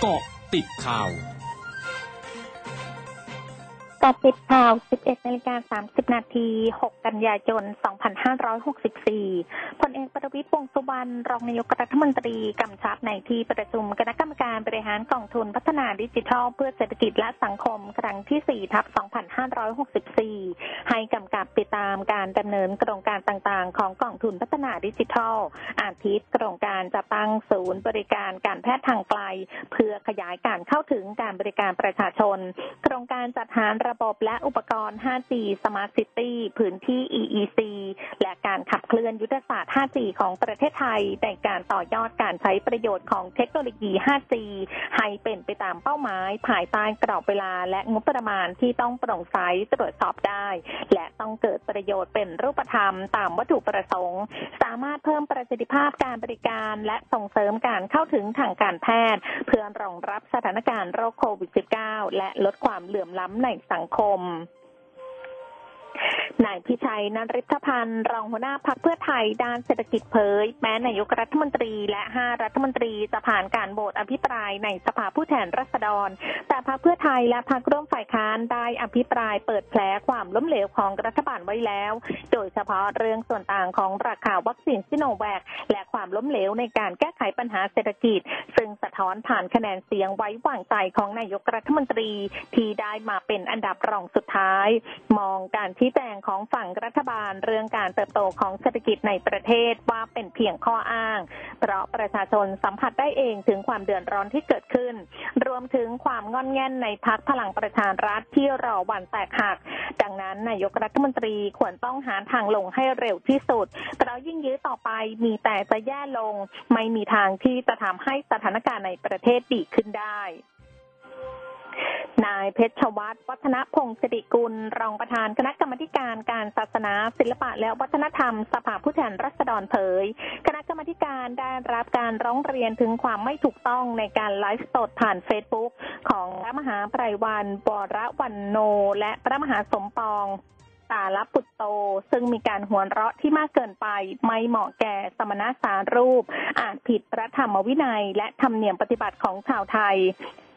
เกาะติดข่าวกาะติดข่าว 11นาฬิกา30 นาที 6 กันยายน 2564 พลเอกประ วิตรวงสุวรรณรองนายกรัฐมนตรีกำชับในที่ประชุมคณะกรรมการบริหารกองทุนพัฒนาดิจิทัล เพื่อเศรษฐกิจและสังคมครั้งที่4ทับ2564 ให้กำกับติดตามการดำเนินโครงการต่างๆ ของกองทุนพัฒนาดิจิทัล อาทิตย์โครงการจะตั้งศูนย์บริการการแพทย์ทางไกล เพื่อขยายการเข้าถึงการบริการประชาชน โครงการจัดหาระบบและอุปกรณ์ 5G Smart City พื้นที่ EEC และการขับเคลื่อนยุทธศาสตร์ 5G ของประเทศไทยในการต่อยอดการใช้ประโยชน์ของเทคโนโลยี 5G ให้เป็นไปตามเป้าหมาย ภายใต้กรอบเวลาและงบประมาณที่ต้องโปร่งใสตรวจสอบได้ และต้องเกิดประโยชน์เป็นรูปธรรมตามวัตถุประสงค์ สามารถเพิ่มประสิทธิภาพการบริการและส่งเสริมการเข้าถึงทางการแพทย์ เพื่อรองรับสถานการณ์โรคโควิด -19 และลดความเหลื่อมล้ำในสังคม นายพิชัยนันริธพันธ์รองหัวหน้าพักเพื่อไทยด้านเศรษฐกิจเผยแม้นายกรัฐมนตรีและห้ารัฐมนตรีจะผ่านการโหวตอภิปรายในสภาผู้แทนราษฎร แต่พักเพื่อไทยและพักร่วมฝ่ายค้านได้อภิปรายเปิดแผลความล้มเหลวของรัฐบาลไว้แล้ว โดยเฉพาะเรื่องส่วนต่างของราคาวัคซีนซิโนแวคและความล้มเหลวในการแก้ไขปัญหาเศรษฐกิจ ซึ่งสะท้อนผ่านคะแนนเสียงไว้วางใจของนายกรัฐมนตรีที่ได้มาเป็นอันดับรองสุดท้าย มองการที่ชี้แจงของฝั่งรัฐบาลเรื่องการเติบโตของเศรษฐกิจในประเทศว่าเป็นเพียงข้ออ้าง เพราะประชาชนสัมผัสได้เองถึงความเดือดร้อนที่เกิดขึ้น รวมถึงความงอนแง่นในพักพลังประชารัฐที่รอวันแตกหัก ดังนั้นนายกรัฐมนตรีควรต้องหาทางลงให้เร็วที่สุดเพราะยิ่งยื้อต่อไปมีแต่จะแย่ลง ไม่มีทางที่จะทำให้สถานการณ์ในประเทศดีขึ้นได้ นายเพชรชวัตรวัฒนพงศ์สิริกุล รองประธานคณะกรรมการการศาสนา ศิลปะและวัฒนธรรม สภาผู้แทนรัษฎรเผย คณะกรรมการได้รับการร้องเรียนถึงความไม่ถูกต้องในการไลฟ์สดผ่านเฟซบุ๊กของพระมหาไพรวันบรวันโน และพระมหาสมปองตาลปุตโต ซึ่งมีการหัวเราะที่มากเกินไปไม่เหมาะแก่สมณสารูป อาจผิดพระธรรมวินัย และธรรมเนียมปฏิบัติของชาวไทย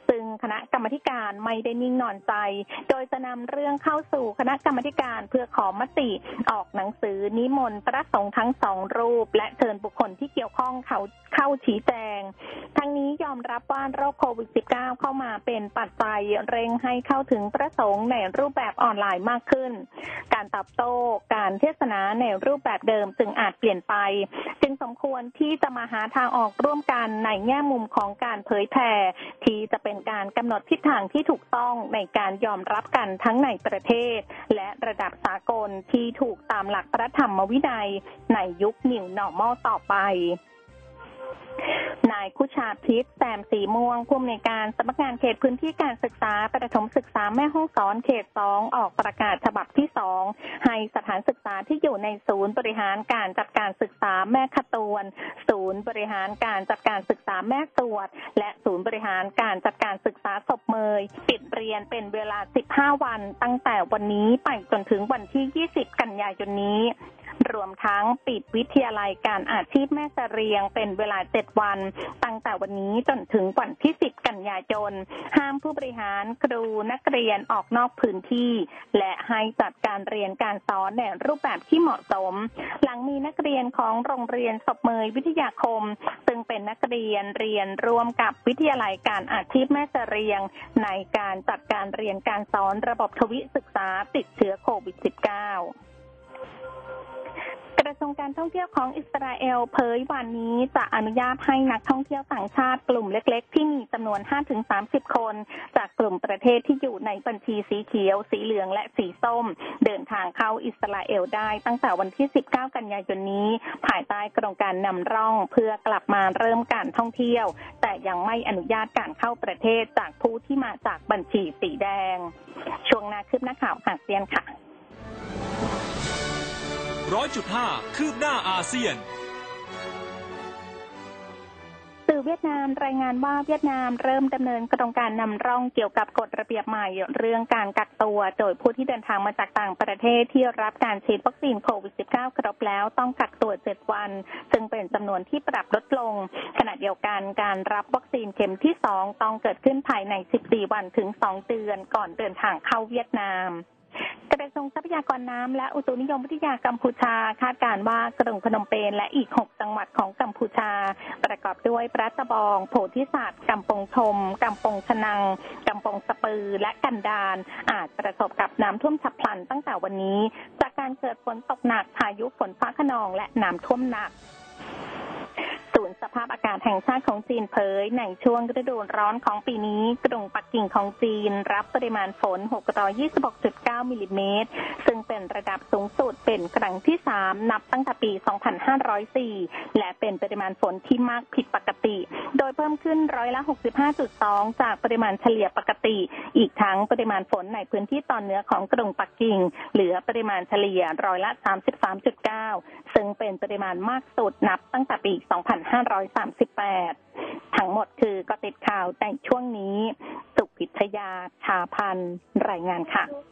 ซึ่งคณะกรรมการไม่ได้นิ่งนอนใจ โดยจะนำเรื่องเข้าสู่คณะกรรมการเพื่อขอมติออกหนังสือนิมนต์พระสงฆ์ทั้งสองรูป และเชิญบุคคลที่เกี่ยวข้องเขาเข้าชี้แจง ทั้งนี้ยอมรับว่าโรคโควิด -19 เข้ามาเป็นปัจจัยเร่งให้เข้าถึงพระสงฆ์ในรูปแบบออนไลน์มากขึ้น การตอบโต้การเทศนาในรูปแบบเดิมจึงอาจเปลี่ยนไป จึงสมควรที่จะมาหาทางออกร่วมกันในแง่มุมของการเผยแผ่ที่จะเป็นการกำหนดทิศทางที่ถูกต้องในการยอมรับกันทั้งในประเทศ และระดับสากลที่ถูกตามหลักพระธรรมวินัยในยุค new normal ต่อไป นายคุชาพิษแซมสีม่วงผู้อำนวยการสำนักงานเขตพื้นที่การศึกษาประถมศึกษาแม่ฮ่องสอนเขตสองออกประกาศฉบับที่สองให้สถานศึกษาที่อยู่ในศูนย์บริหารการจัดการศึกษาแม่ขตวนศูนย์บริหารการจัดการศึกษาแม่ตรวจ และศูนย์บริหารการจัดการศึกษาศพเมยปิดเรียนเป็นเวลา 15 วัน ตั้งแต่วันนี้ไปจนถึงวันที่ 20 กันยายนนี้ รวมทั้งปิดวิทยาลัยการอาชีพแม่เสรียงเป็นเวลา 7 วัน ตั้งแต่วันนี้จนถึงวันที่ 10 กันยายน ห้ามผู้บริหารครูนักเรียนออกนอกพื้นที่ และให้จัดการเรียนการสอนในรูปแบบที่เหมาะสม หลังมีนักเรียนของโรงเรียนศพเมยวิทยาคม ซึ่งเป็นนักเรียนเรียนร่วมกับวิทยาลัยการอาชีพแม่เสรียง ในการจัดการเรียนการสอนระบบทวิศึกษาติดเชื้อโควิด -19 กระทรวงการท่องเที่ยวของอิสราเอลเผยวันนี้จะอนุญาตให้นักท่องเที่ยวต่างชาติกลุ่มเล็ก ๆ ที่มีจำนวน 5-30 คน จากกลุ่มประเทศที่อยู่ในบัญชีสีเขียว สีเหลืองและสีส้ม เดินทางเข้าอิสราเอลได้ตั้งแต่วันที่ 19 กันยายนนี้ ภายใต้โครงการนำร่องเพื่อกลับมาเริ่มการท่องเที่ยว แต่ยังไม่อนุญาตการเข้าประเทศจากผู้ที่มาจากบัญชีสีแดง ช่วงนาคืบหน้าข่าวอาเซียนค่ะ ร้อยจุดห้าคืบหน้าอาเซียนสื่อเวียดนามรายงานว่าเวียดนามเริ่มดำเนินโครงการนำร่องเกี่ยวกับกฎระเบียบใหม่ เรื่องการกักตัว โดยผู้ที่เดินทางมาจากต่างประเทศที่รับการฉีดวัคซีนโควิด -19 ครบแล้วต้องกักตัว 7 วัน ซึ่งเป็นจำนวนที่ปรับลดลง ขณะเดียวกันการรับวัคซีนเข็มที่ 2 ต้องเกิดขึ้นภายใน 14 วันถึง 2 เดือนก่อนเดินทางเข้าเวียดนาม กระทรวงทรัพยากรน้ำและอุตุนิยมวิทยากัมพูชา คาดการว่ากรุงพนมเปญและอีก 6 จังหวัดของกัมพูชา ประกอบด้วยปรัตบอง โพธิสัตว์กัมปงชมกัมปงชนังกัมปงสปือ และกันดาน อาจประสบกับน้ำท่วมฉับพลันตั้งแต่วันนี้ จากการเกิดฝนตกหนักพายุฝนฟ้าขนองและน้ำท่วมหนัก ภาพอากาศแห่งชาติของจีนเผย ในช่วงฤดูร้อนของปีนี้ กรุงปักกิ่งของจีน รับปริมาณฝน 626.9 มิลลิเมตร ซึ่งเป็นระดับสูงสุดเป็นครั้งที่ 3 นับตั้งแต่ปี 2504 และเป็นปริมาณฝนที่มากผิดปกติ โดยเพิ่มขึ้นร้อยละ 65.2 จากปริมาณเฉลี่ยปกติ อีกทั้งปริมาณฝนในพื้นที่ตอนเหนือของกรุงปักกิ่ง เหลือปริมาณเฉลี่ยร้อยละ 33.9 ซึ่งเป็นปริมาณมากสุดนับตั้งแต่ปี 2,50 2538 ทั้งหมดคือก็ติดข่าวในช่วงนี้ สุพิทยาชาพันรายงานค่ะ